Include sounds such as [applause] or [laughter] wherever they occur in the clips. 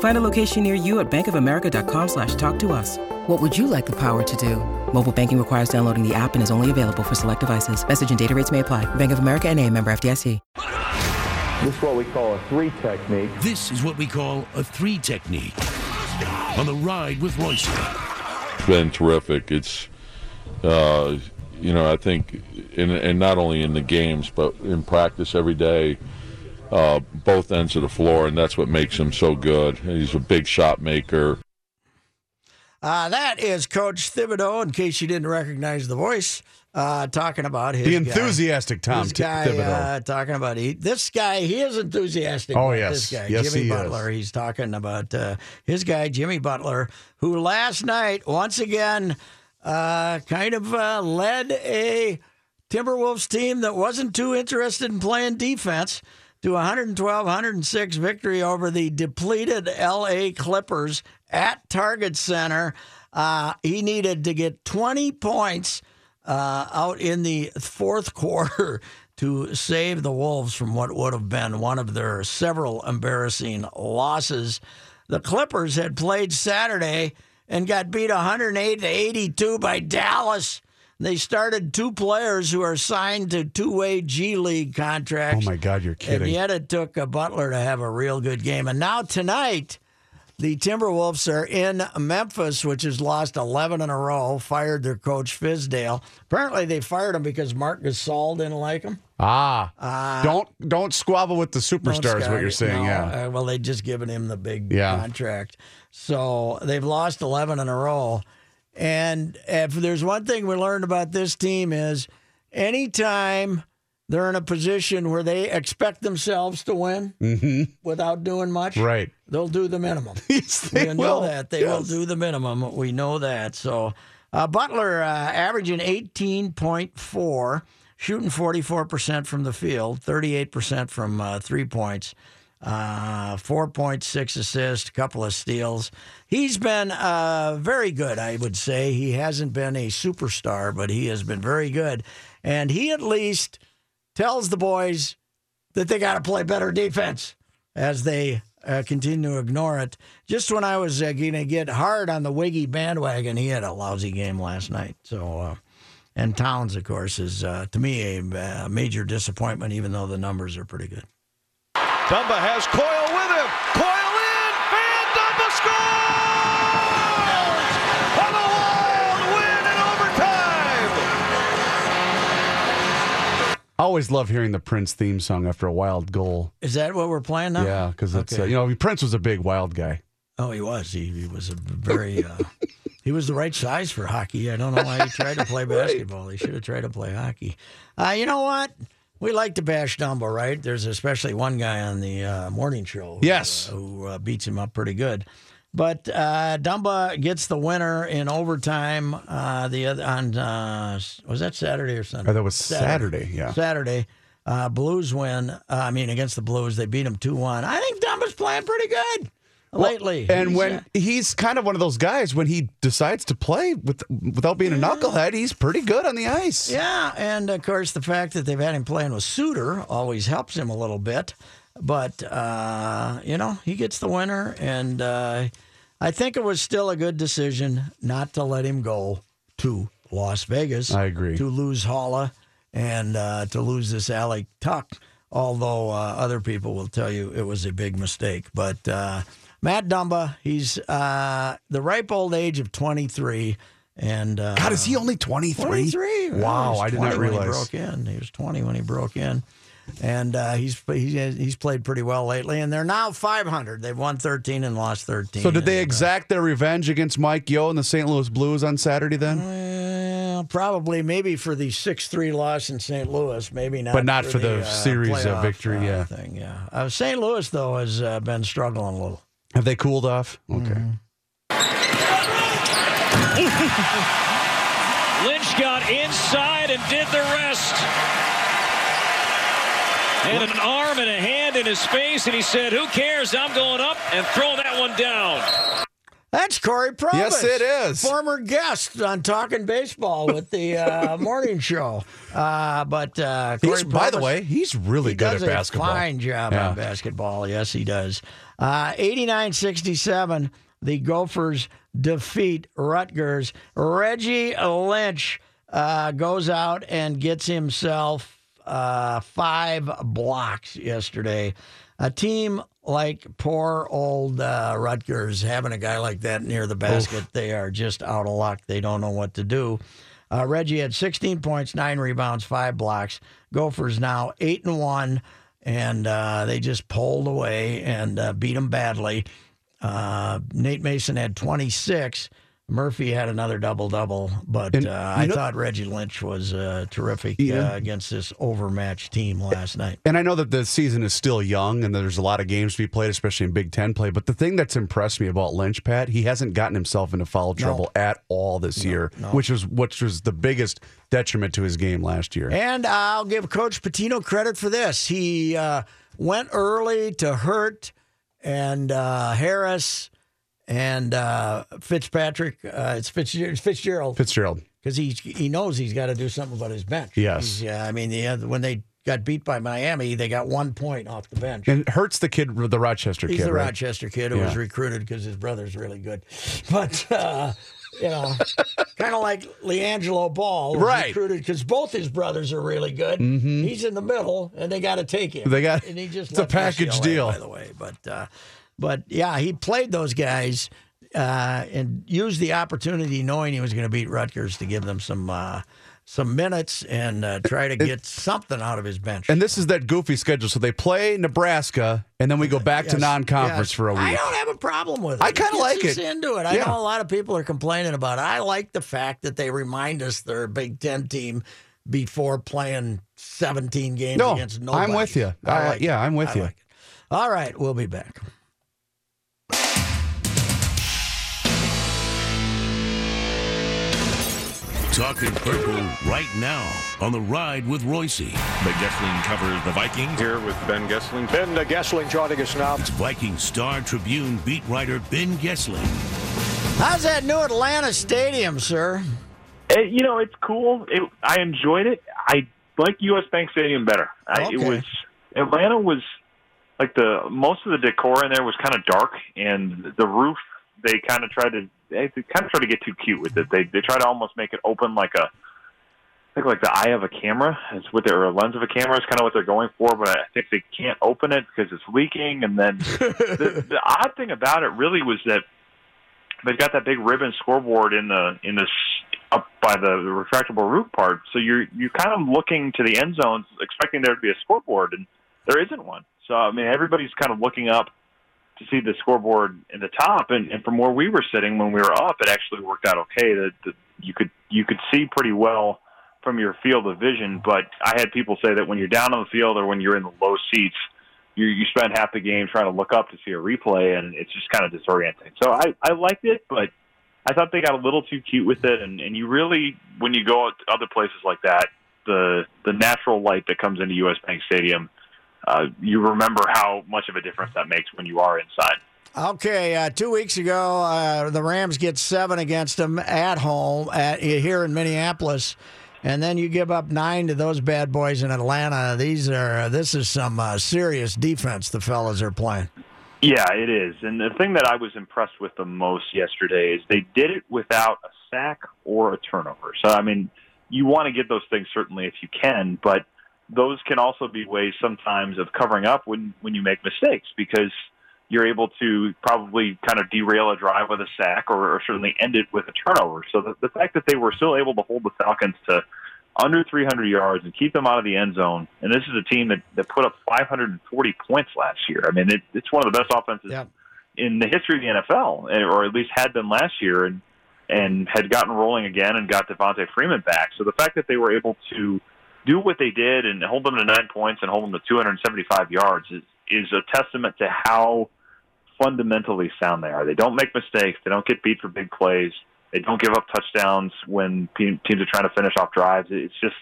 Find a location near you at bankofamerica.com slash talk to us. What would you like the power to do? Mobile banking requires downloading the app and is only available for select devices. Message and data rates may apply. Bank of America and a member FDIC. This is what we call a three technique. This is what we call a three technique. On the ride with Royce. It's been terrific. It's, uh, you know, I think, in, and not only in the games, but in practice every day, uh, both ends of the floor, and that's what makes him so good. He's a big shot maker. Uh, that is Coach Thibodeau, in case you didn't recognize the voice, uh, talking about his The guy. enthusiastic Tom His guy, Thibodeau. uh, talking about he, this guy. He is enthusiastic. Oh, about yes. this guy, Yes, Jimmy he is. Butler. He's talking about uh, his guy, Jimmy Butler, who last night once again uh, kind of uh, led a Timberwolves team that wasn't too interested in playing defense to 112-106 victory over the depleted L.A. Clippers at Target Center. Uh, he needed to get 20 points uh, out in the fourth [laughs] quarter to save the Wolves from what would have been one of their several embarrassing losses. The Clippers had played Saturday and got beat 108 to 82 by Dallas. They started two players who are signed to two-way G League contracts. Oh my God, you're kidding! And yet it took a Butler to have a real good game. And now tonight, the Timberwolves are in Memphis, which has lost 11 in a row, fired their coach Fizdale. Apparently, they fired him because Marc Gasol didn't like him. Ah, don't don't squabble with the superstars. What you're saying, no, yeah. uh, well, they just given him the big Yeah. contract. So they've lost 11 in a row. And if there's one thing we learned about this team is anytime they're in a position where they expect themselves to win without doing much, Mm-hmm. Right. they'll do the minimum. [laughs] Yes, they we know will. that they will do the minimum. We know that. So uh, Butler uh, averaging 18.4, shooting 44% from the field, 38% from uh, three points, uh, 4.6 assists, a couple of steals. He's been uh, very good, I would say. He hasn't been a superstar, but he has been very good. And he at least tells the boys that they got to play better defense as they uh, continue to ignore it. Just when I was uh, going to get hard on the Wiggy bandwagon, he had a lousy game last night. So, uh, and Towns, of course, is uh, to me a, uh major disappointment, even though the numbers are pretty good. Dumba has Coyle with him. Coyle in. Van Dumba scores! On a wild win in overtime. I always love hearing the Prince theme song after a wild goal. Is that what we're playing now? Yeah, because it's Okay. uh, you know Prince was a big wild guy. Oh, he was. He, he was a very. Uh, [laughs] he was the right size for hockey. I don't know why he tried to play [laughs] basketball. He should have tried to play hockey. Uh, you know what? We like to bash Dumbo, right? There's especially one guy on the uh, morning show. Who, Yes. uh, who uh, beats him up pretty good. But uh, Dumba gets the winner in overtime. Uh, the other on uh, was that Saturday or Sunday? Oh, that was Saturday, yeah. Saturday. Uh, Blues win. Uh, I mean, against the Blues, they beat them two one. I think Dumba's playing pretty good lately. And He's, when he's kind of one of those guys when he decides to play with without being a knucklehead, he's pretty good on the ice. Yeah, and of course the fact that they've had him playing with Suter always helps him a little bit. But uh, you know, he gets the winner, and uh, I think it was still a good decision not to let him go to Las Vegas. I agree. To lose Haula and uh, to lose this Alec Tuch, although uh, other people will tell you it was a big mistake. But uh, Matt Dumba, he's uh, the ripe old age of 23. And uh, God, is he only 23? 23. Wow, I did 20 not realize. He broke in. He was 20 when he broke in. and uh, he's he's he's played pretty well lately. And they're now 500. They've won 13 and lost 13. So did they And, exact their revenge against Mike Yeo and the St. Louis Blues on Saturday then? Well, probably maybe for the six three loss in St. Louis, maybe not. But not for the uh, series of playoff, victory, uh, yeah. Thing, yeah. Uh, St. Louis though has uh, been struggling a little. Have they cooled off? Okay. Mm-hmm. [laughs] Lynch got inside and did the rest. And an arm and a hand in his face, and he said, Who cares? I'm going up and throwing that one down. That's Corey Probus. Yes, it is. Former guest on Talking Baseball with the uh, [laughs] morning show. Uh, but uh, Corey by the way, he's really he good does at basketball. A fine job Yeah. on basketball. Yes, he does. Uh, 89-67, the Gophers defeat Rutgers. Reggie Lynch uh, goes out and gets himself uh, five blocks yesterday. A team like poor old uh, Rutgers having a guy like that near the basket, they are just out of luck. They don't know what to do. Uh, Reggie had 16 points, nine rebounds, five blocks. Gophers now eight and one, and uh, they just pulled away and uh, beat them badly. Uh, Nate Mason had 26. Murphy had another double double, but And, uh, I know- thought Reggie Lynch was uh, terrific Yeah. uh, against this overmatched team last night. And I know that the season is still young and there's a lot of games to be played, especially in Big Ten play. But the thing that's impressed me about Lynch, Pat, he hasn't gotten himself into foul trouble at all this year, which was which was the biggest detriment to his game last year. And I'll give Coach Pitino credit for this. He uh, went early to Hurt and uh, Harris and uh, Fitzpatrick. Uh, it's Fitzgerald. Fitzgerald Fitzgerald. because he he knows he's got to do something about his bench. Yes. He's, uh, I mean, the, when they got beat by Miami, they got one point off the bench. And Hurts the kid, the Rochester He's kid, the right? Rochester kid who was recruited because his brother's really good. But, uh, you know, kind of like LiAngelo Ball, Right. recruited because both his brothers are really good. He's in the middle, and they got to take him. They got- and he just it's a package UCLA, deal. by the way. But, uh, but yeah, he played those guys uh, and used the opportunity, knowing he was going to beat Rutgers, to give them some. Uh, some minutes and uh, try to get something out of his bench. And this is that goofy schedule. So they play Nebraska, and then we go back to non-conference yes. for a week. I don't have a problem with it. I kinda like gets us it. Into it. I Yeah. know a lot of people are complaining about it. I like the fact that they remind us they're a Big Ten team before playing 17 games No, against nobody. I'm with you. I I- like yeah, it. I'm with I you. like. All right, we'll be back. Talking purple right now on the ride with Royce. But Goessling covers the Vikings. Here with Ben Goessling. Ben uh, Goessling joining us now. It's Viking Star Tribune beat writer Ben Goessling. How's that new Atlanta stadium, sir? Uh, you know, it's cool. It, I enjoyed it. I like U.S. Bank Stadium better. I, it was Atlanta was like the most of the decor in there was kind of dark, and the roof they kind of tried to they kind of tried to get too cute with it. They they try to almost make it open like a I think like the eye of a camera is what their or lens of a camera is kind of what they're going for, but I think they can't open it because it's leaking. And then [laughs] the, the odd thing about it really was that they've got that big ribbon scoreboard in the in this up by the retractable roof part. So you're you're kind of looking to the end zones, expecting there to be a scoreboard, and there isn't one. So I mean, everybody's kind of looking up to see the scoreboard in the top, and, and from where we were sitting when we were up, it actually worked out okay. That you could you could see pretty well from your field of vision. But I had people say that when you're down on the field or when you're in the low seats, you you spend half the game trying to look up to see a replay, and it's just kind of disorienting. So I I liked it, but I thought they got a little too cute with it, and and you really when you go to other places like that, the the natural light that comes into U.S. Bank Stadium, uh, you remember how much of a difference that makes when you are inside. Okay, uh, two weeks ago, uh, the Rams get seven against them at home at here in Minneapolis, and then you give up nine to those bad boys in Atlanta. These are this is some uh, serious defense the fellas are playing. Yeah, it is. And the thing that I was impressed with the most yesterday is they did it without a sack or a turnover. So, I mean, you want to get those things certainly if you can, but those can also be ways sometimes of covering up when, when you make mistakes because you're able to probably kind of derail a drive with a sack or, or certainly end it with a turnover. So the, the fact that they were still able to hold the Falcons to under 300 yards and keep them out of the end zone. And this is a team that, that put up 540 points last year. I mean, it, it's one of the best offenses Yep. in the history of the NFL, or at least had been last year, and and had gotten rolling again and got Devonta Freeman back. So the fact that they were able to do what they did and hold them to nine points and hold them to 275 yards is is a testament to how fundamentally sound they are. They don't make mistakes. They don't get beat for big plays. They don't give up touchdowns when teams are trying to finish off drives. It's just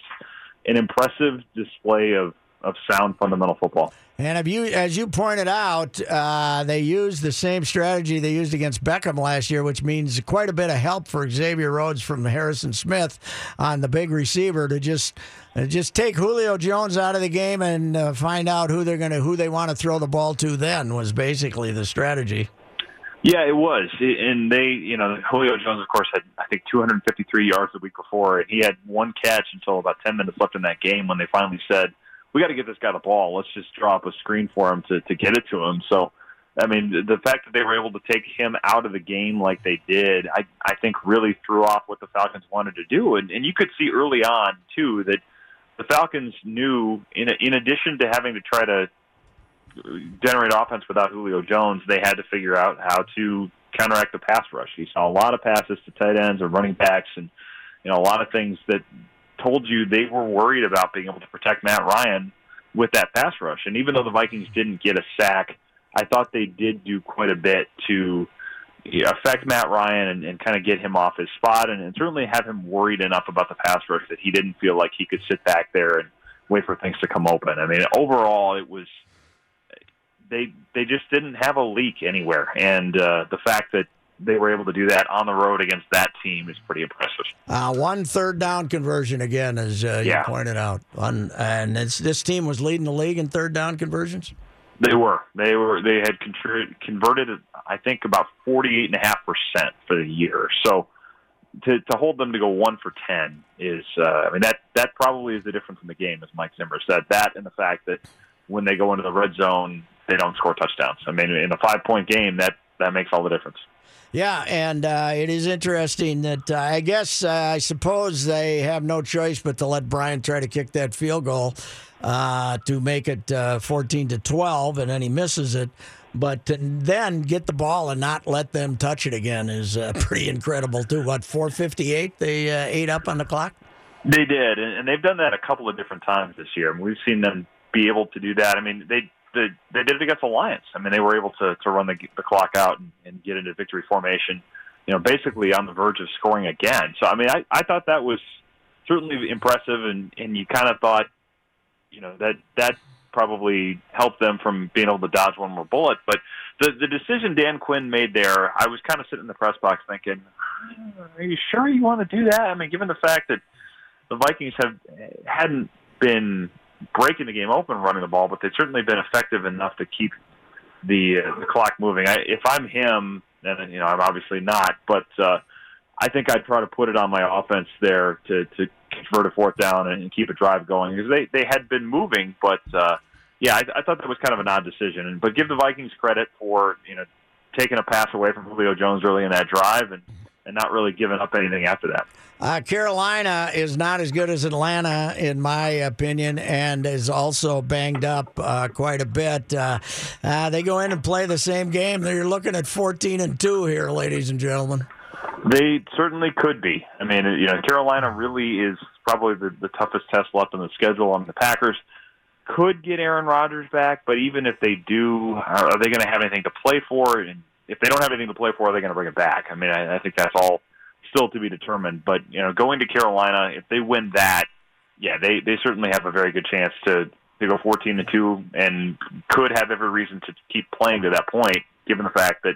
an impressive display of, of sound fundamental football. And have you, as you pointed out, uh, they used the same strategy they used against Beckham last year, which means quite a bit of help for Xavier Rhodes from Harrison Smith on the big receiver to just uh, just take Julio Jones out of the game and uh, find out who they're going to who they want to throw the ball to. Then was basically the strategy. Yeah, it was, and they, you know, Julio Jones, of course, had I think 253 yards the week before, and he had one catch until about 10 minutes left in that game when they finally said, "We got to get this guy the ball. Let's just drop a screen for him to to get it to him." So, I mean, the fact that they were able to take him out of the game like they did, I I think really threw off what the Falcons wanted to do, and and you could see early on too that the Falcons knew, in in addition to having to try to generate offense without Julio Jones, they had to figure out how to counteract the pass rush. You saw a lot of passes to tight ends or running backs, and you know a lot of things that told you they were worried about being able to protect Matt Ryan with that pass rush. And even though the Vikings didn't get a sack, I thought they did do quite a bit to affect Matt Ryan and, and kind of get him off his spot, and, and certainly have him worried enough about the pass rush that he didn't feel like he could sit back there and wait for things to come open. I mean, overall, it was they they just didn't have a leak anywhere, and uh, the fact that they were able to do that on the road against that team is pretty impressive. Uh, one third down conversion again, as uh, you Yeah. pointed out, One- and it's, this team was leading the league in third down conversions. They were they were they had converted I think about forty eight and a half percent for the year. So to to hold them to go one for ten is uh, I mean that that probably is the difference in the game, as Mike Zimmer said. That and the fact that when they go into the red zone, they don't score touchdowns. I mean, in a five point game, that that makes all the difference. Yeah, and uh, it is interesting that uh, I guess uh, I suppose they have no choice but to let Brian try to kick that field goal uh, to make it uh, 14 to 12, and then he misses it. But then get the ball and not let them touch it again is uh, [laughs] pretty incredible too. What 4:58 they ate up on the clock. They did, and, and they've done that a couple of different times this year. I mean, we've seen them be able to do that. I mean, they they, they did it against the Lions. I mean, they were able to to run the, the clock out and, and get into victory formation. You know, basically on the verge of scoring again. So, I mean, I I thought that was certainly impressive, and and you kind of thought, you know, that that probably helped them from being able to dodge one more bullet. But the the decision Dan Quinn made there, I was kind of sitting in the press box thinking, are you sure you want to do that? I mean, given the fact that the Vikings have hadn't been breaking the game open running the ball, but they've certainly been effective enough to keep the uh, the clock moving. I, if I'm him, and you know I'm obviously not, but uh, I think I'd try to put it on my offense there to to convert a fourth down and keep a drive going because they they had been moving, but uh, yeah, I, I thought that was kind of an odd decision. And but give the Vikings credit for you know taking a pass away from Julio Jones early in that drive and and not really giving up anything after that. Uh, Carolina is not as good as Atlanta, in my opinion, and is also banged up uh, quite a bit. Uh, uh, they go in and play the same game. They're looking at 14 and 2 here, ladies and gentlemen. They certainly could be. I mean, you know, Carolina really is probably the, the toughest test left on the schedule. I mean, the Packers could get Aaron Rodgers back, but even if they do, are, are they going to have anything to play for? And if they don't have anything to play for, are they going to bring it back? I mean, I, I think that's all still to be determined. But you know, going to Carolina, if they win that, yeah, they they certainly have a very good chance to to go 14 to two, and could have every reason to keep playing to that point, given the fact that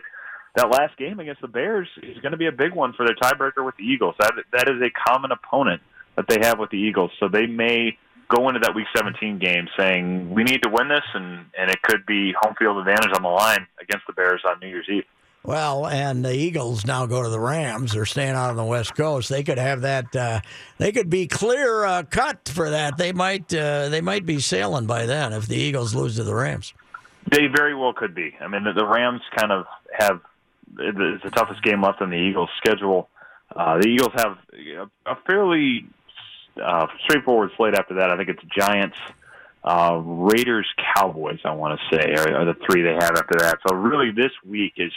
that last game against the Bears is going to be a big one for their tiebreaker with the Eagles. That that is a common opponent that they have with the Eagles, so they may go into that Week 17 game saying we need to win this, and and it could be home field advantage on the line against the Bears on New Year's Eve. Well, and the Eagles now go to the Rams. They're staying out on the West Coast. They could have that. Uh, they could be clear uh, cut for that. They might. Uh, they might be sailing by then if the Eagles lose to the Rams. They very well could be. I mean, the, the Rams kind of have it's the toughest game left on the Eagles' schedule. Uh, the Eagles have a fairly uh, straightforward slate after that. I think it's Giants, uh, Raiders, Cowboys. I want to say are, are the three they have after that. So really, this week is.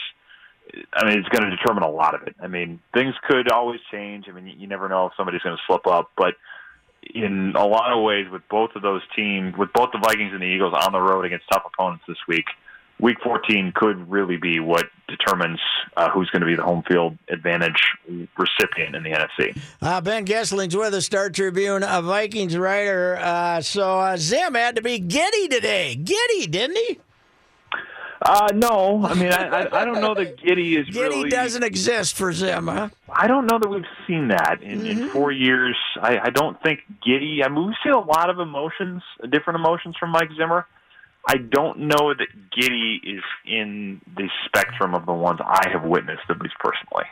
I mean, it's going to determine a lot of it. I mean, things could always change. I mean, you, never know if somebody's going to slip up, but in a lot of ways, with both of those teams, with both the Vikings and the Eagles on the road against tough opponents this week, Week 14 could really be what determines uh, who's going to be the home field advantage recipient in the NFC. Uh, ben Goessling's with the Star Tribune, a Vikings writer. Uh, so uh, Zim had to be giddy today. Giddy, didn't he? Uh, no, I mean, I, I, I don't know that Giddy is [laughs] Giddy really. doesn't exist for Zim, huh? I don't know that we've seen that in, Mm-hmm. in four years. I, I don't think Giddy. I mean, we see a lot of emotions, different emotions from Mike Zimmer. I don't know that Giddy is in the spectrum of the ones I have witnessed, at least personally.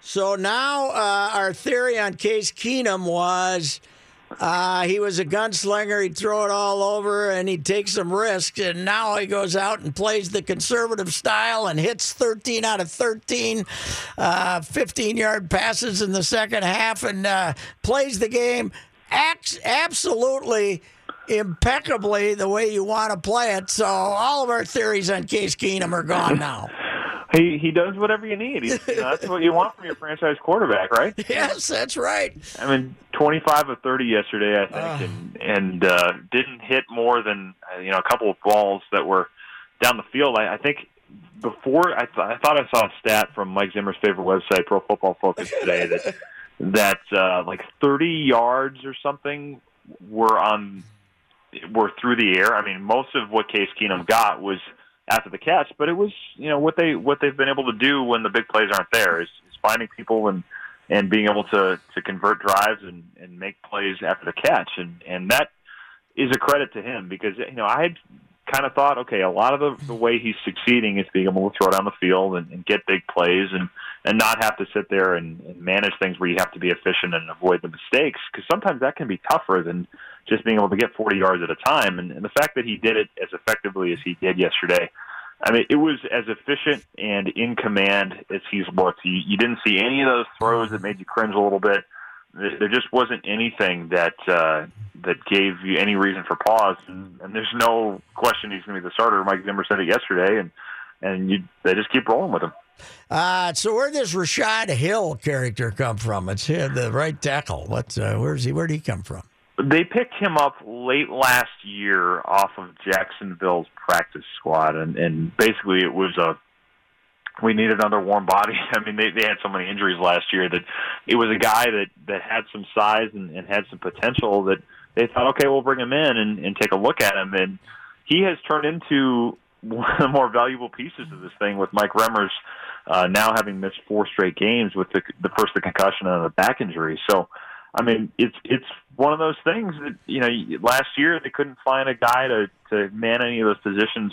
So now uh, our theory on Case Keenum was uh, he was a gunslinger. He'd throw it all over and he'd take some risks. And now he goes out and plays the conservative style and hits 13 out of 13, uh, 15 yard passes in the second half and uh, plays the game acts absolutely impeccably the way you want to play it. So all of our theories on Case Keenum are gone now. [laughs] He he does whatever you need. You know, that's what you want from your franchise quarterback, right? [laughs] Yes, that's right. I mean, 25 of 30 yesterday, I think, and and uh, didn't hit more than uh, you know a couple of balls that were down the field. I, I think before I, th- I thought I saw a stat from Mike Zimmer's favorite website, Pro Football Focus, today that [laughs] that uh, like 30 yards or something were on were through the air. I mean, most of what Case Keenum got was after the catch, but it was you know what they what they've been able to do when the big plays aren't there is, is finding people and and being able to to convert drives and and make plays after the catch, and and that is a credit to him because you know I had kind of thought, okay, a lot of the, the way he's succeeding is being able to throw down the field and, and get big plays and and not have to sit there and, and manage things where you have to be efficient and avoid the mistakes because sometimes that can be tougher than just being able to get 40 yards at a time. And, and the fact that he did it as effectively as he did yesterday, I mean, it was as efficient and in command as he's looked. You, you didn't see any of those throws that made you cringe a little bit. There just wasn't anything that uh, that gave you any reason for pause, and, and there's no question he's going to be the starter. Mike Zimmer said it yesterday, and and you they just keep rolling with him. Uh, so where does Rashad Hill character come from? It's here, the right tackle. What? Uh, where's he? Where did he come from? They picked him up late last year off of Jacksonville's practice squad, and, and basically it was a we need another warm body. [laughs] I mean, they they had so many injuries last year that it was a guy that that had some size and, and had some potential that they thought, okay, we'll bring him in and, and take a look at him, and he has turned into [laughs] one of the more valuable pieces of this thing with Mike Remmers uh, now having missed four straight games with the, the first the concussion and the back injury. So, I mean, it's it's one of those things that you know last year they couldn't find a guy to to man any of those positions,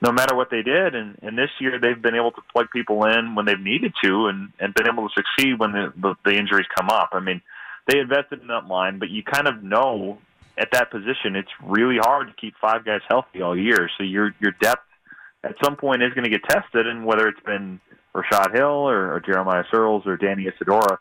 no matter what they did, and and this year they've been able to plug people in when they've needed to, and and been able to succeed when the the, the injuries come up. I mean, they invested in that line, but you kind of know at that position it's really hard to keep five guys healthy all year. So your your depth at some point is going to get tested, and whether it's been Rashad Hill or, or Jeremiah Sirles or Danny Isidora,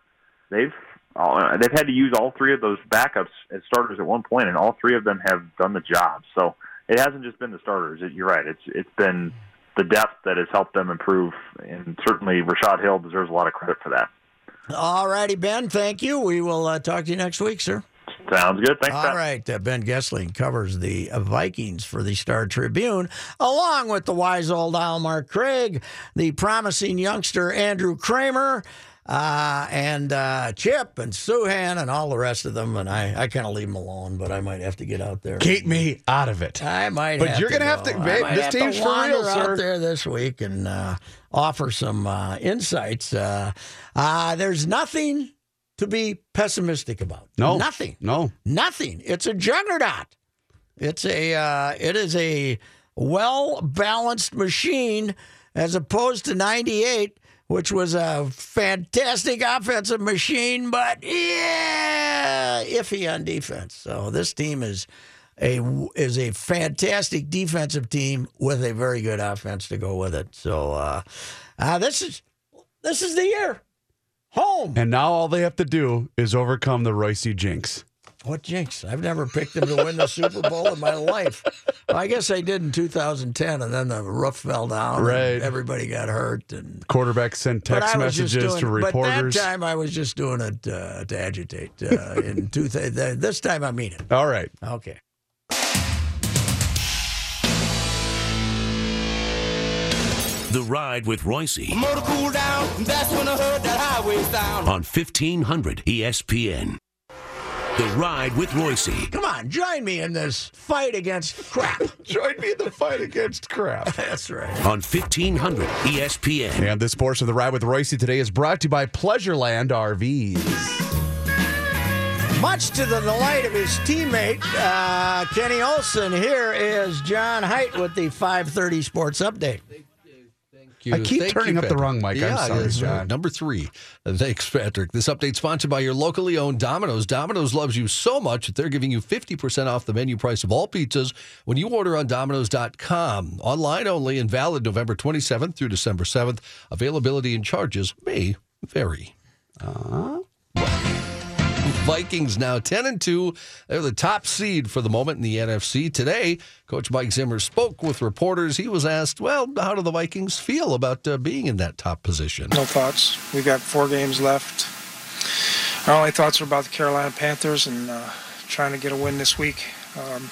they've uh, they've had to use all three of those backups as starters at one point, and all three of them have done the job. So it hasn't just been the starters. It, you're right. It's it's been the depth that has helped them improve, and certainly Rashad Hill deserves a lot of credit for that. All righty, Ben. Thank you. We will uh, talk to you next week, sir. Sounds good. Thanks. All Pat. right. Uh, ben Goessling covers the uh, Vikings for the Star Tribune, along with the wise old Almar Craig, the promising youngster Andrew Krammer, uh, and uh, Chip and Souhan and all the rest of them. And I, I kind of leave them alone, but I might have to get out there. Keep me out of it. I might But have you're to gonna have go. to- babe, this have to team's for real, wander sir. out there this week and uh, offer some uh, insights. Uh, uh, there's nothing to be pessimistic about. No. Nothing. No. Nothing. It's a juggernaut. It's a uh, it is a well balanced machine as opposed to 98 which was a fantastic offensive machine but yeah iffy on defense. So this team is a is a fantastic defensive team with a very good offense to go with it. So uh, uh, this is this is the year. Home. And now all they have to do is overcome the Royce jinx. What jinx? I've never picked them to win the Super Bowl in my life. I guess I did in 2010, and then the roof fell down. Right. And everybody got hurt. And Quarterback sent text I was just messages doing, to reporters. But that time I was just doing it uh, to agitate. Uh, in [laughs] two th- this time I mean it. All right. Okay. The Ride with Royce Motor cool down, that's when I heard that highway sound. on 1500 ESPN. The Ride with Royce. Come on, join me in this fight against crap. [laughs] Join me in the fight against crap. [laughs] That's right. On 1500 ESPN. And this portion of the Ride with Royce today is brought to you by Pleasureland RVs. Much to the delight of his teammate uh, Kenny Olson, here is John Height with the 5:30 Sports Update. You. I keep Thank turning you, up the wrong mic. I'm Yeah, sorry, that's John. Number three. Thanks, Patrick. This update sponsored by your locally owned Domino's. Domino's loves you so much that they're giving you 50% off the menu price of all pizzas when you order on Domino's.com. Online only and valid November 27th through December 7th. Availability and charges may vary. Uh-huh. Vikings now 10 and 2. They're the top seed for the moment in the NFC. Today, Coach Mike Zimmer spoke with reporters. He was asked, well, how do the Vikings feel about uh, being in that top position? No thoughts. We've got four games left. Our only thoughts are about the Carolina Panthers and uh, trying to get a win this week. Um,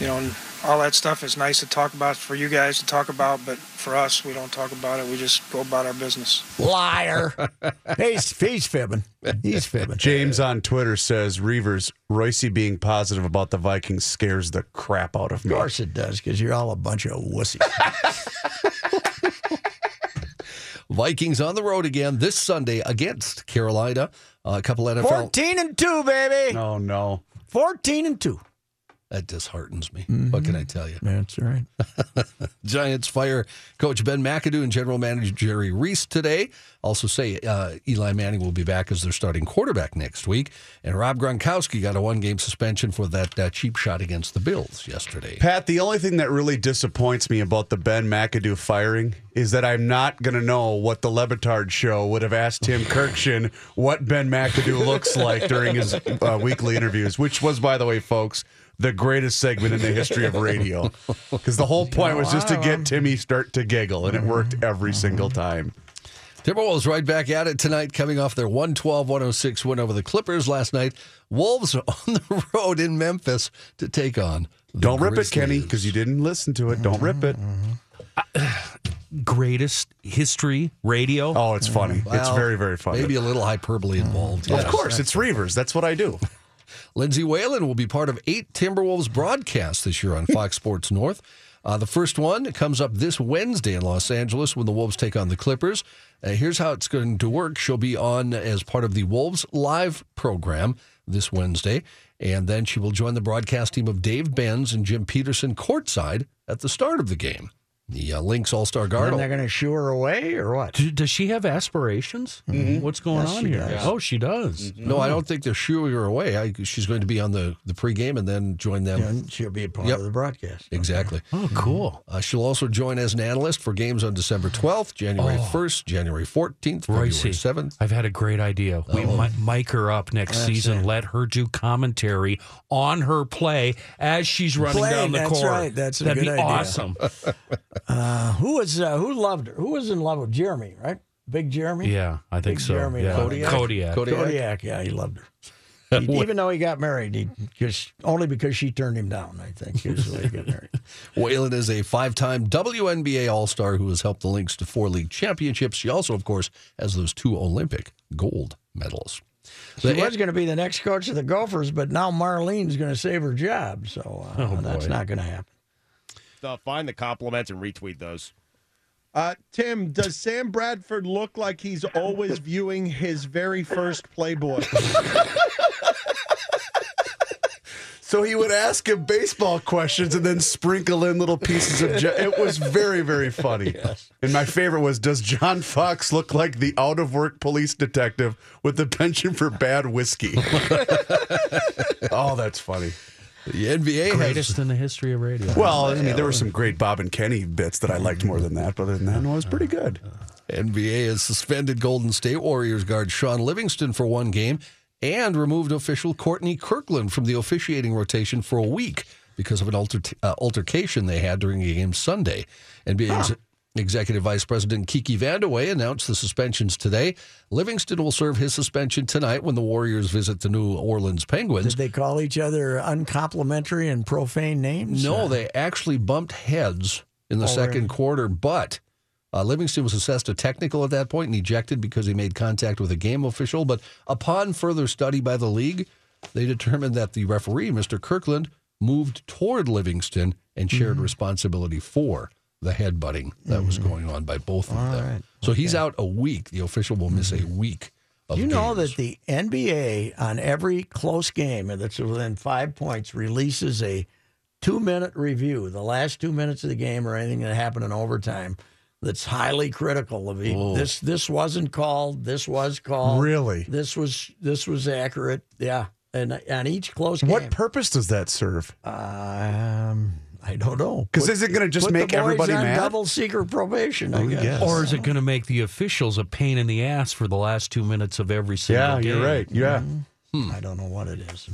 you know, all that stuff is nice to talk about for you guys to talk about, but for us, we don't talk about it. We just go about our business. Liar. [laughs] he's, he's fibbing. He's fibbing. James on Twitter says, Reavers, Royce being positive about the Vikings scares the crap out of me. Of course it does, because you're all a bunch of wussies. [laughs] Vikings on the road again this Sunday against Carolina. Uh, a couple NFL. 14 and 2, baby. Oh, no. 14 and 2. That disheartens me. What can I tell you? That's right. [laughs] Giants fire coach Ben McAdoo and general manager Jerry Reese today. Also say uh, Eli Manning will be back as their starting quarterback next week. And Rob Gronkowski got a one game suspension for that uh, cheap shot against the Bills yesterday. Pat, the only thing that really disappoints me about the Ben McAdoo firing is that I'm not going to know what the Le Batard show would have asked Tim [laughs] Kurkjian what Ben McAdoo looks like during his uh, weekly interviews, which was, by the way, folks, the greatest segment in the history of radio. [laughs] Because the whole point was just to get Timmy start to giggle, and it worked mm-hmm. every single mm-hmm. time. Timberwolves right back at it tonight, coming off their 112 106 win over the Clippers last night. Wolves are [laughs] on the road in Memphis to take on. Don't rip it, Kenny, because you didn't listen to it. Don't rip it. Mm-hmm. Uh, greatest history radio. Oh, it's funny. it's Well, very, very funny. Maybe a little hyperbole involved. Of yes. course, it's Reavers. That's what I do. [laughs] Lindsay Whalen will be part of eight Timberwolves broadcasts this year on Fox [laughs] Sports North. Uh, the first one comes up this Wednesday in Los Angeles when the Wolves take on the Clippers. Uh, here's how it's going to work. She'll be on as part of the Wolves live program this Wednesday, and then she will join the broadcast team of Dave Benz and Jim Petersen courtside at the start of the game. The uh, Lynx All Star Guard. And they're going to shoo her away or what? D- Does she have aspirations? What's going Yes, on here? does. Oh, she does. No, I don't think they're shooing her away. I, she's going to be on the, the pregame and then join them. And she'll be a part Yep. of the broadcast. Exactly. Oh, cool. Uh, she'll also join as an analyst for games on December 12th, January 1st, January 14th, February Royce, 7th. I've had a great idea. We Oh. might mic her up next That's season. it. Let her do commentary on her play as she's running Play, down the that's court. right. That's a That'd good be idea. awesome. [laughs] Uh, who was uh, who loved her? Who was in love with Jeremy? Right, Big Jeremy. yeah, I think Big so. Jeremy yeah. Kodiak. Kodiak. Kodiak. Kodiak. Yeah, he loved her. He- even though he got married, he just only because she turned him down. I think is the way he got married. [laughs] Whalen is a five time WNBA All Star who has helped the Lynx to four league championships. She also, of course, has those two Olympic gold medals. She The- was going to be the next coach of the Gophers, but now Marlene's going to save her job, so uh, Oh, that's boy. not going to happen. Uh, find the compliments and retweet those. Uh, Tim, does Sam Bradford look like he's always viewing his very first Playboy? [laughs] So he would ask him baseball questions and then sprinkle in little pieces of. Jo- it was very, very funny. [laughs] And my favorite was Does John Fox look like the out of work police detective with the penchant for bad whiskey? [laughs] oh, that's funny. The NBA Greatest has. in the history of radio. Well, I mean, there were some great Bob and Kenny bits that I liked more than that, but other than that, it was pretty good. NBA has suspended Golden State Warriors guard Shaun Livingston for one game and removed official Courtney Kirkland from the officiating rotation for a week because of an alter- uh, altercation they had during a game Sunday. NBA ex- Executive Vice President Kiki VanDeWeghe announced the suspensions today. Livingston will serve his suspension tonight when the Warriors visit the New Orleans Penguins. Did they call each other uncomplimentary and profane names? No, Uh, they actually bumped heads in the Oh, second really? quarter, but uh, Livingston was assessed a technical at that point and ejected because he made contact with a game official. But upon further study by the league, they determined that the referee, Mr. Kirkland, moved toward Livingston and shared Mm-hmm. responsibility for the headbutting that was going on by both of them. right. So he's out a week. The official will miss a week. Of you know games. that the NBA on every close game that's within five points releases a two minute review, the last two minutes of the game or anything that happened in overtime. That's highly critical of Whoa. this. This wasn't called. This was called. Really? This was this was accurate. Yeah, and on each close game. What purpose does that serve? Um, I don't know. Because is it gonna just put make the boys everybody on mad? Double secret probation. I guess. Or is it going to make the officials a pain in the ass for the last two minutes of every single Yeah, game? Yeah, you're right. Yeah. I don't know what it is.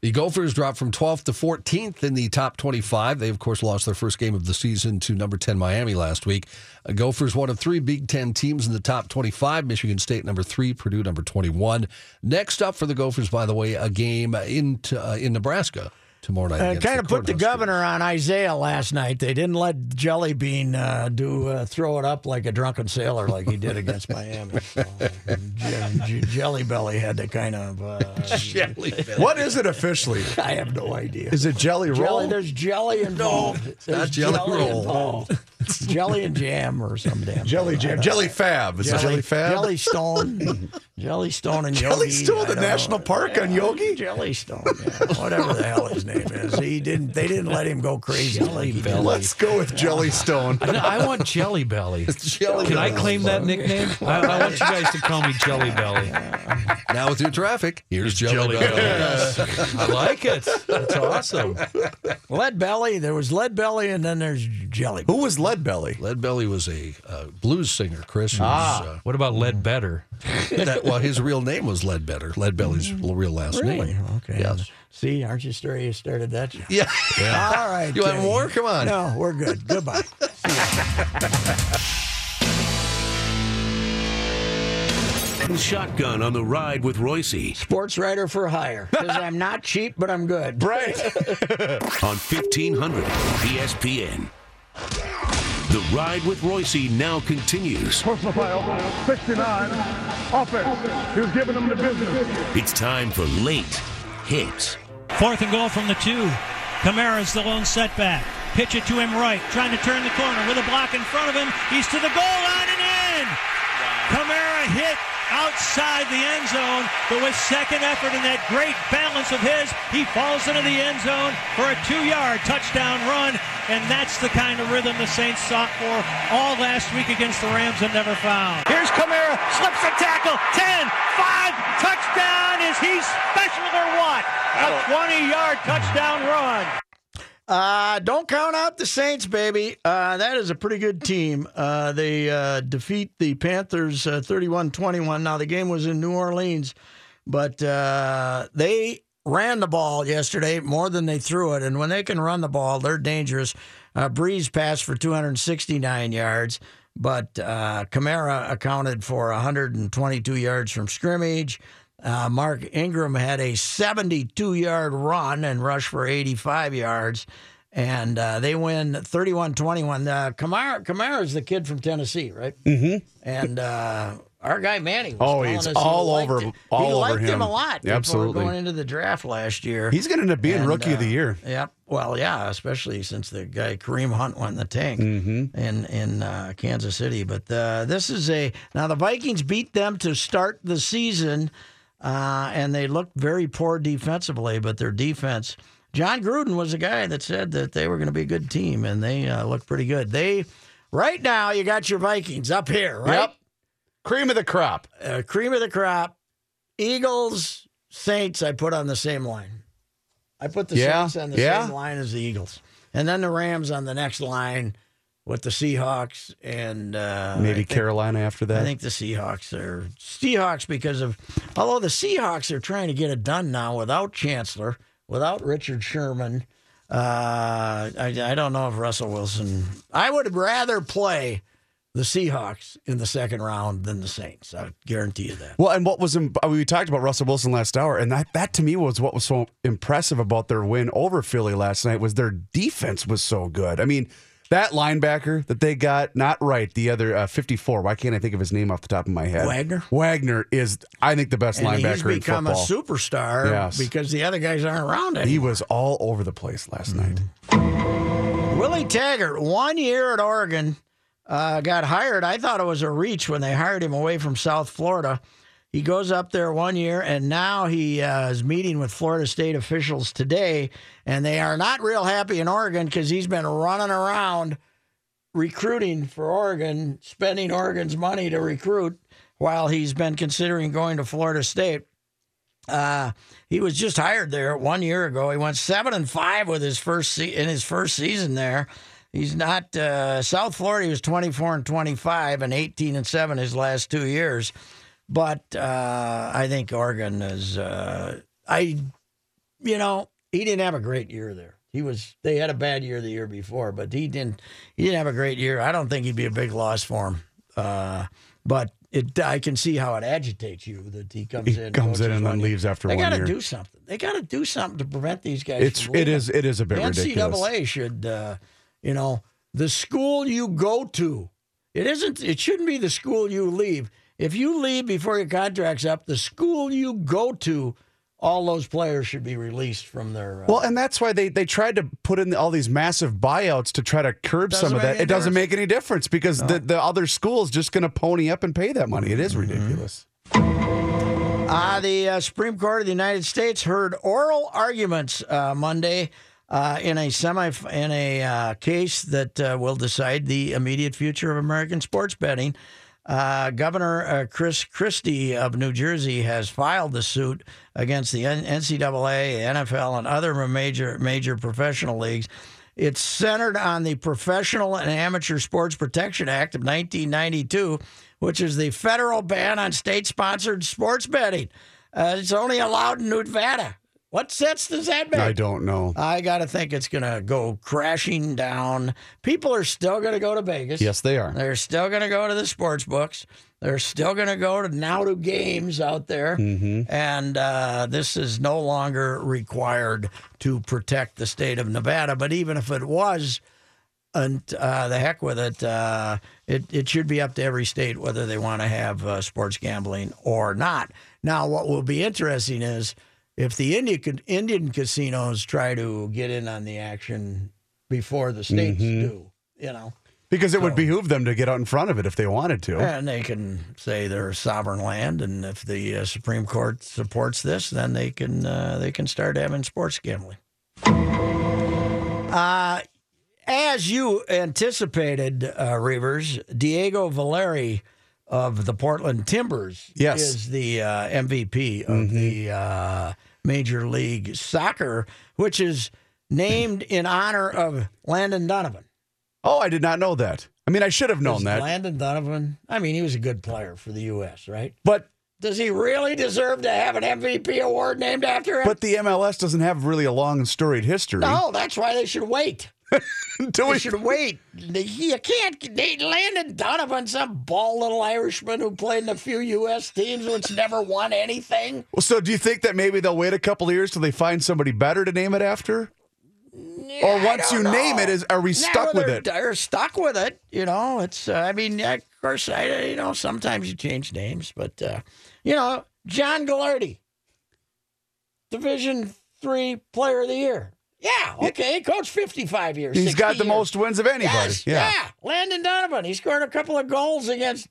The Gophers dropped from 12th to 14th in the top 25. They, of course, lost their first game of the season to number 10 Miami last week. Gophers, one of three Big Ten teams in the top 25. Michigan State, number three. Purdue, number 21. Next up for the Gophers, by the way, a game in, uh, in Nebraska tomorrow night. Uh, against kind of put the governor on Isaiah last night. They didn't let Jelly Bean uh, do uh, throw it up like a drunken sailor like he did against Miami. [laughs] So, J- J- Jelly Belly had to kind of. Uh, What is it officially? [laughs] I have no idea. Is it jelly roll? Jelly, there's jelly involved. There's not jelly roll. involved. Jelly and jam or some damn Jelly thing. Jam, don't jelly fab. Is it jelly fab? Jelly Stone, [laughs] Jelly Stone and Jelly Yogi. Stone, the national know. park on Yogi? Jelly Stone, yeah. whatever the hell his name is. He didn't. They didn't let him go crazy. like he did. Let's go with Jelly Stone. I, I want Jelly Belly. Jelly Can I claim that nickname? I, I want you guys to call me Jelly Belly. Now with your traffic, here's Jelly, Jelly Belly. Belly. I like it. That's awesome. Lead Belly. There was Lead Belly, and then there's Jelly. Who was Lead Belly? Lead Belly was a uh, blues singer, Chris. who's, Ah. uh, What about Lead Better? [laughs] that, well, his real name was Ledbetter. Leadbelly's real last Really? name. Okay. Yes. See, aren't you sorry you started that? job? Yeah. [laughs] All right. You want Kenny. more? Come on. No, we're good. Goodbye. [laughs] Shotgun on the ride with Royce Sports writer for hire. Because I'm not cheap, but I'm good. Right. on 1500 ESPN. The ride with Royce now continues. Personal foul, 69, offense. He was giving them the business. It's time for late hits. Fourth and goal from the two. Kamara's the lone setback. Pitch it to him right, trying to turn the corner with a block in front of him. He's to the goal line and in. Kamara hit outside the end zone, but with second effort and that great balance of his, he falls into the end zone for a two-yard touchdown run, and that's the kind of rhythm the Saints sought for all last week against the Rams and never found. Here's Kamara, slips a tackle, 10, 5, touchdown. Is he special or what? A 20-yard touchdown run. Uh, don't count out the Saints, baby. Uh, that is a pretty good team. Uh, they uh, defeat the Panthers uh, 31 21. Now, the game was in New Orleans, but uh, they ran the ball yesterday more than they threw it. And when they can run the ball, they're dangerous. Brees passed for 269 yards, but uh, Kamara accounted for 122 yards from scrimmage. Uh, Mark Ingram had a 72 yard run and rushed for 85 yards. And uh, they win 31 21. Uh, Kamara, Kamara is the kid from Tennessee, right? Mm-hmm. And uh, our guy Manny was Oh, he's us he all liked over- it. all he over liked him him. a lot Absolutely. going into the draft last year. He's going to end up being And, Rookie of the uh, Year. Yep. Well, yeah, especially since the guy Kareem Hunt won the tank Mm-hmm. in in uh, Kansas City. But uh, this is a now the Vikings beat them to start the season, uh, and they looked very poor defensively. But their defense, Jon Gruden was the guy that said that they were going to be a good team, and they uh, looked pretty good. They right now you got your Vikings up here, right? Yep. Cream of the crop. uh, cream of the crop. Eagles, Saints, I put on the same line. I put the Yeah, Saints on the yeah. same line as the Eagles. And then the Rams on the next line with the Seahawks and uh, Maybe think- Carolina after that. I think the Seahawks are Seahawks because of although the Seahawks are trying to get it done now without Chancellor, without Richard Sherman. Uh, I, I don't know if Russell Wilson. I would rather play the Seahawks in the second round than the Saints. I guarantee you that. Well, and what was im- we talked about Russell Wilson last hour, and that that to me was what was so impressive about their win over Philly last night was their defense was so good. I mean, that linebacker that they got not right, the other uh, fifty four. Why can't I think of his name off the top of my head? Wagner? Wagner is, I think, the best And linebacker he's in become football. a superstar Yes. because the other guys aren't around anymore. He was all over the place last night. Willie Taggart, one year at Oregon, uh, got hired. I thought it was a reach when they hired him away from South Florida. He goes up there one year, and now he uh, is meeting with Florida State officials today, and they are not real happy in Oregon because he's been running around recruiting for Oregon, spending Oregon's money to recruit while he's been considering going to Florida State. Uh, he was just hired there one year ago. He went seven and five with his first se- in his first season there. He's not uh, South Florida. He was twenty four and twenty five and eighteen and seven his last two years. But uh, I think Oregon is. Uh, I, you know, he didn't have a great year there. He was. They had a bad year the year before, but he didn't. He didn't have a great year. I don't think he'd be a big loss for him. Uh, but it, I can see how it agitates you that he comes He in, comes in and then leaves after one. they one gotta year. do something. They got to do something to prevent these guys. It's. From it is. It is a bit The ridiculous. NCAA should, uh, you know, the school you go to. It isn't. It shouldn't be the school you leave. If you leave before your contract's up, the school you go to, all those players should be released from their. Uh, Well, and that's why they, they tried to put in all these massive buyouts to try to curb some of that. It doesn't make any difference because the, the other school is just going to pony up and pay that money. It is Mm-hmm. ridiculous. Uh, the uh, Supreme Court of the United States heard oral arguments uh, Monday uh, in a semi in a uh, case that uh, will decide the immediate future of American sports betting. Uh, Governor uh, Chris Christie of New Jersey has filed the suit against the NCAA, NFL, and other major major professional leagues. It's centered on the Professional and Amateur Sports Protection Act of 1992, which is the federal ban on state sponsored sports betting. Uh, it's only allowed in Nevada. What sense does that make? I don't know. I got to think it's going to go crashing down. People are still going to go to Vegas. Yes, they are. They're still going to go to the sports books. They're still going to go to now to games out there. Mm-hmm. And uh, this is no longer required to protect the state of Nevada. But even if it was, and uh, the heck with it, uh, it, it should be up to every state whether they want to have uh, sports gambling or not. Now, what will be interesting is if the Indian, Indian casinos try to get in on the action before the states Mhm. do, you know. Because it would behoove them to get out in front of it if they wanted to. And they can say they're sovereign land, and if the uh, Supreme Court supports this, then they can uh, they can start having sports gambling. Uh, as you anticipated, uh, Reavers, Diego Valeri of the Portland Timbers Yes. is the uh, MVP of the uh, Major League Soccer, which is named in honor of Landon Donovan. Oh, I did not know that. I mean, I should have known Is that. Landon Donovan. I mean, he was a good player for the U.S., right? But Does he really deserve to have an MVP award named after him? but the MLS doesn't have really a long and storied history. no, that's why they should wait. Until we should wait. You can't. They, Landon Donovan, some bald little Irishman who played in a few U.S. teams, which never won anything. Well, so do you think that maybe they'll wait a couple of years till they find somebody better to name it after? or once you don't name know. it, is are we No, stuck with it? They're stuck with it. You know, it's. Uh, I mean, of course, I. You know, sometimes you change names, but uh, you know, John Gagliardi, Division Three Player of the Year. Yeah, okay, coach fifty-five years. He's got the years. most wins of anybody. Yes, yeah. yeah. Landon Donovan. He scored a couple of goals against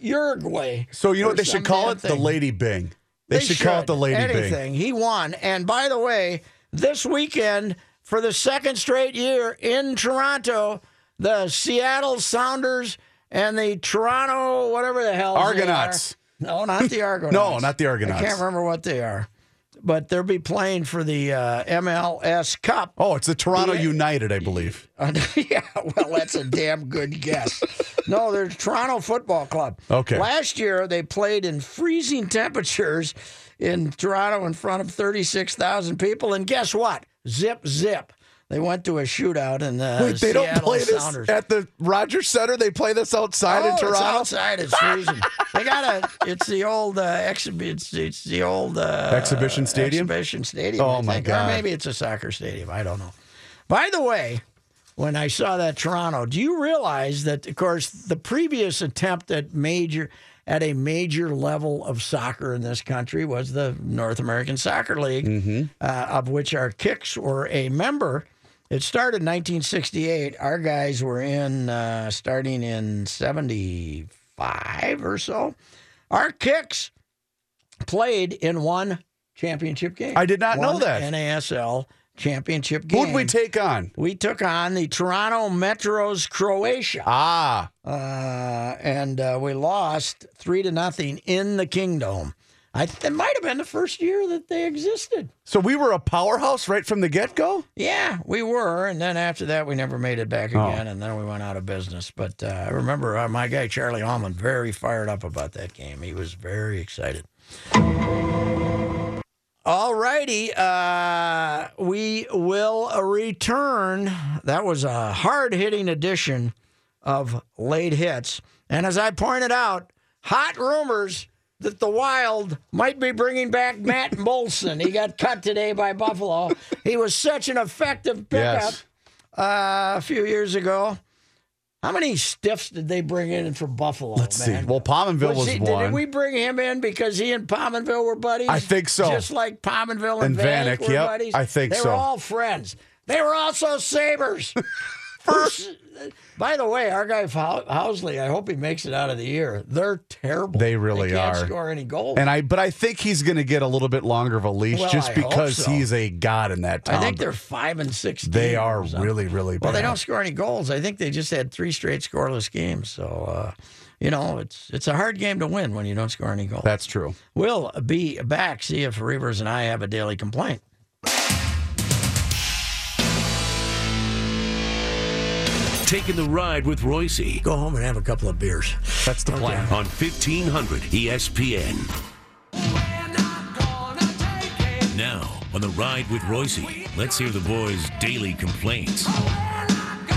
Uruguay. So you know what they should call it? The. Lady Byng. They, should, call it the Lady Byng. Anything. He won. And by the way, this weekend, for the second straight year in Toronto, the Seattle Sounders and the Toronto, whatever the hell. Argonauts. They. No, not the [laughs] Argonauts. No, not the Argonauts. I can't remember what they are. But they'll be playing for the uh, MLS Cup. Oh, it's the Toronto Yeah. United, I believe. [laughs] yeah, well, that's a damn good guess. No, they're Toronto Football Club. Okay. Last year, they played in freezing temperatures in Toronto in front of 36,000 people. And guess what? Zip, zip. They went to a shootout in the Wait, they Seattle don't play this Sounders. at the Rogers Center. They play this outside oh, in Toronto. It's outside. It's freezing. [laughs] they got a. It's the old uh, exhibition. It's, it's the old uh, Exhibition stadium? Exhibition stadium. Oh, I my think. God. Or maybe it's a soccer stadium. I don't know. By the way, when I saw that Toronto, do you realize that, of course, the previous attempt at major at a major level of soccer in this country was the North American Soccer League, Mm-hmm. uh, of which our Kicks were a member. It started in 1968. Our guys were in uh, starting in 75 or so. Our Kicks played in one championship game. I did not know that. NASL championship game. Who'd we take on? We took on the Toronto Metros Croatia. Ah. Uh, and uh, we lost three to nothing in the Kingdome. I it might have been the first year that they existed. So we were a powerhouse right from the get go? Yeah, we were, and then after that, we never made it back Oh. again, and then we went out of business. But uh, I remember uh, my guy Charlie Almond very fired up about that game. He was very excited. All righty, uh, we will return. That was a hard hitting edition of late hits, and as I pointed out, hot rumors that the Wild might be bringing back Matt [laughs] Moulson. He got cut today by Buffalo. He was such an effective pickup Yes. uh, a few years ago. How many stiffs did they bring in from Buffalo? Let's man? see. Well, Pominville was, he- one. Did we bring him in because he and Pominville were buddies? I think so. Just like Pominville and, And Vanek, Vanek, were yep, buddies. I think they so. They were all friends. They were also Sabres. [laughs] First, by the way, our guy Housley, I hope he makes it out of the year. They're terrible. They really are. they can't are. score any goals. And I, but I think he's going to get a little bit longer of a leash Well, just I because so. he's a god in that town. I think they're five and six. They are really, really bad. Well, they don't score any goals. I think they just had three straight scoreless games. So, uh, you know, it's it's a hard game to win when you don't score any goals. That's true. We'll be back. See if Reavers and I have a daily complaint. Taking the ride with Royce. Go home and have a couple of beers. That's the plan. On 1500 ESPN. Now, on the ride with Royce, let's hear the boys' daily complaints.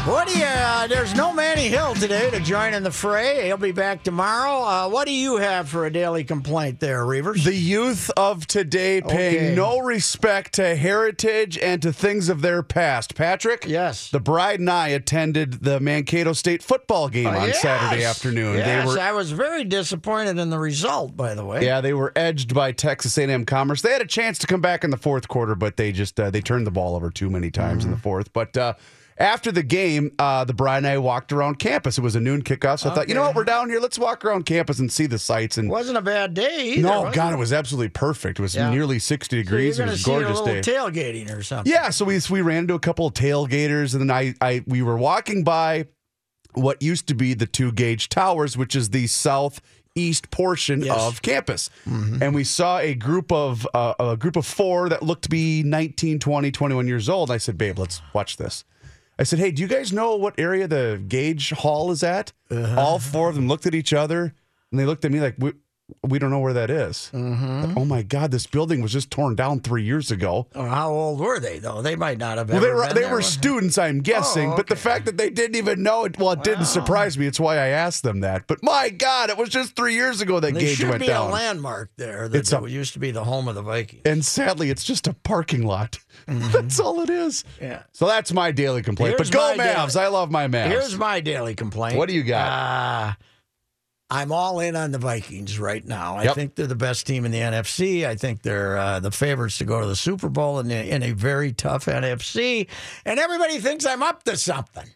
What do you? Uh, there's no Manny Hill today to join in the fray. He'll be back tomorrow. Uh, what do you have for a daily complaint there, Reavers? The youth of today paying Okay. no respect to heritage and to things of their past. Patrick? Yes. The bride and I attended the Mankato State football game on Uh, Yes. Saturday afternoon. Yes, They were I was very disappointed in the result. By the way, Yeah, they were edged by Texas A&M Commerce. They had a chance to come back in the fourth quarter, but they just uh, they turned the ball over too many times in Mm-hmm. the fourth. But uh, after the game, uh, the Brian and I walked around campus. It was a noon kickoff, so I thought, you know what, we're down here. Let's walk around campus and see the sights. And wasn't a bad day. Either, no, God, it? it was absolutely perfect. It was Yeah. nearly sixty So degrees. you're it was see a gorgeous day. tailgating or something. Yeah, so we we ran into a couple of tailgaters, and then I, I we were walking by what used to be the two Gage towers, which is the southeast portion Yes. of campus, and we saw a group of uh, a group of four that looked to be 19, 20, 21 years old. I said, "Babe, let's watch this." I said, "Hey, do you guys know what area the Gage hall is at?" Uh-huh. All four of them looked at each other, and they looked at me like, "We, don't know where that is." Mm-hmm. Oh my God, this building was just torn down three years ago. How old were they though? They might not have. Well, ever they were been they were students, I'm guessing, Oh, but the fact that they didn't even know it, well, it didn't surprise me. It's why I asked them that. But my God, it was just three years ago that Gage should went be down. a landmark there that, It's a- used to be the home of the Vikings. and sadly, it's just a parking lot. [laughs] that's all it is. Mm-hmm. Yeah. So that's my daily complaint. Here's but go my daily- I love my Mavs. Here's my daily complaint. What do you got? Uh, I'm all in on the Vikings right now. I Yep. think they're the best team in the NFC. I think they're uh, the favorites to go to the Super Bowl in, a- in a very tough NFC. And everybody thinks I'm up to something.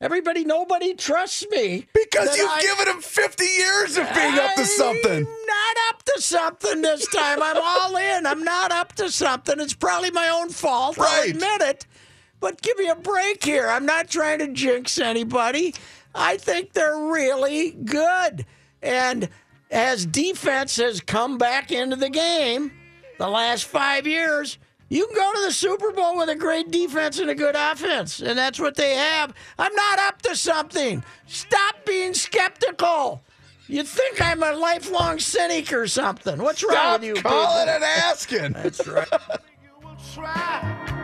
Everybody, nobody trusts me because you've I- given them 50 years of being up to something. I'm not up to something this time. I'm all in. I'm not up to something. It's probably my own fault. I'll admit it. But give me a break here. I'm not trying to jinx anybody. I think they're really good. And as defense has come back into the game, the last five years, you can go to the Super Bowl with a great defense and a good offense, and that's what they have. I'm not up to something. Stop being skeptical. You think I'm a lifelong cynic or something? What's wrong with you? calling people? and asking. That's right. [laughs]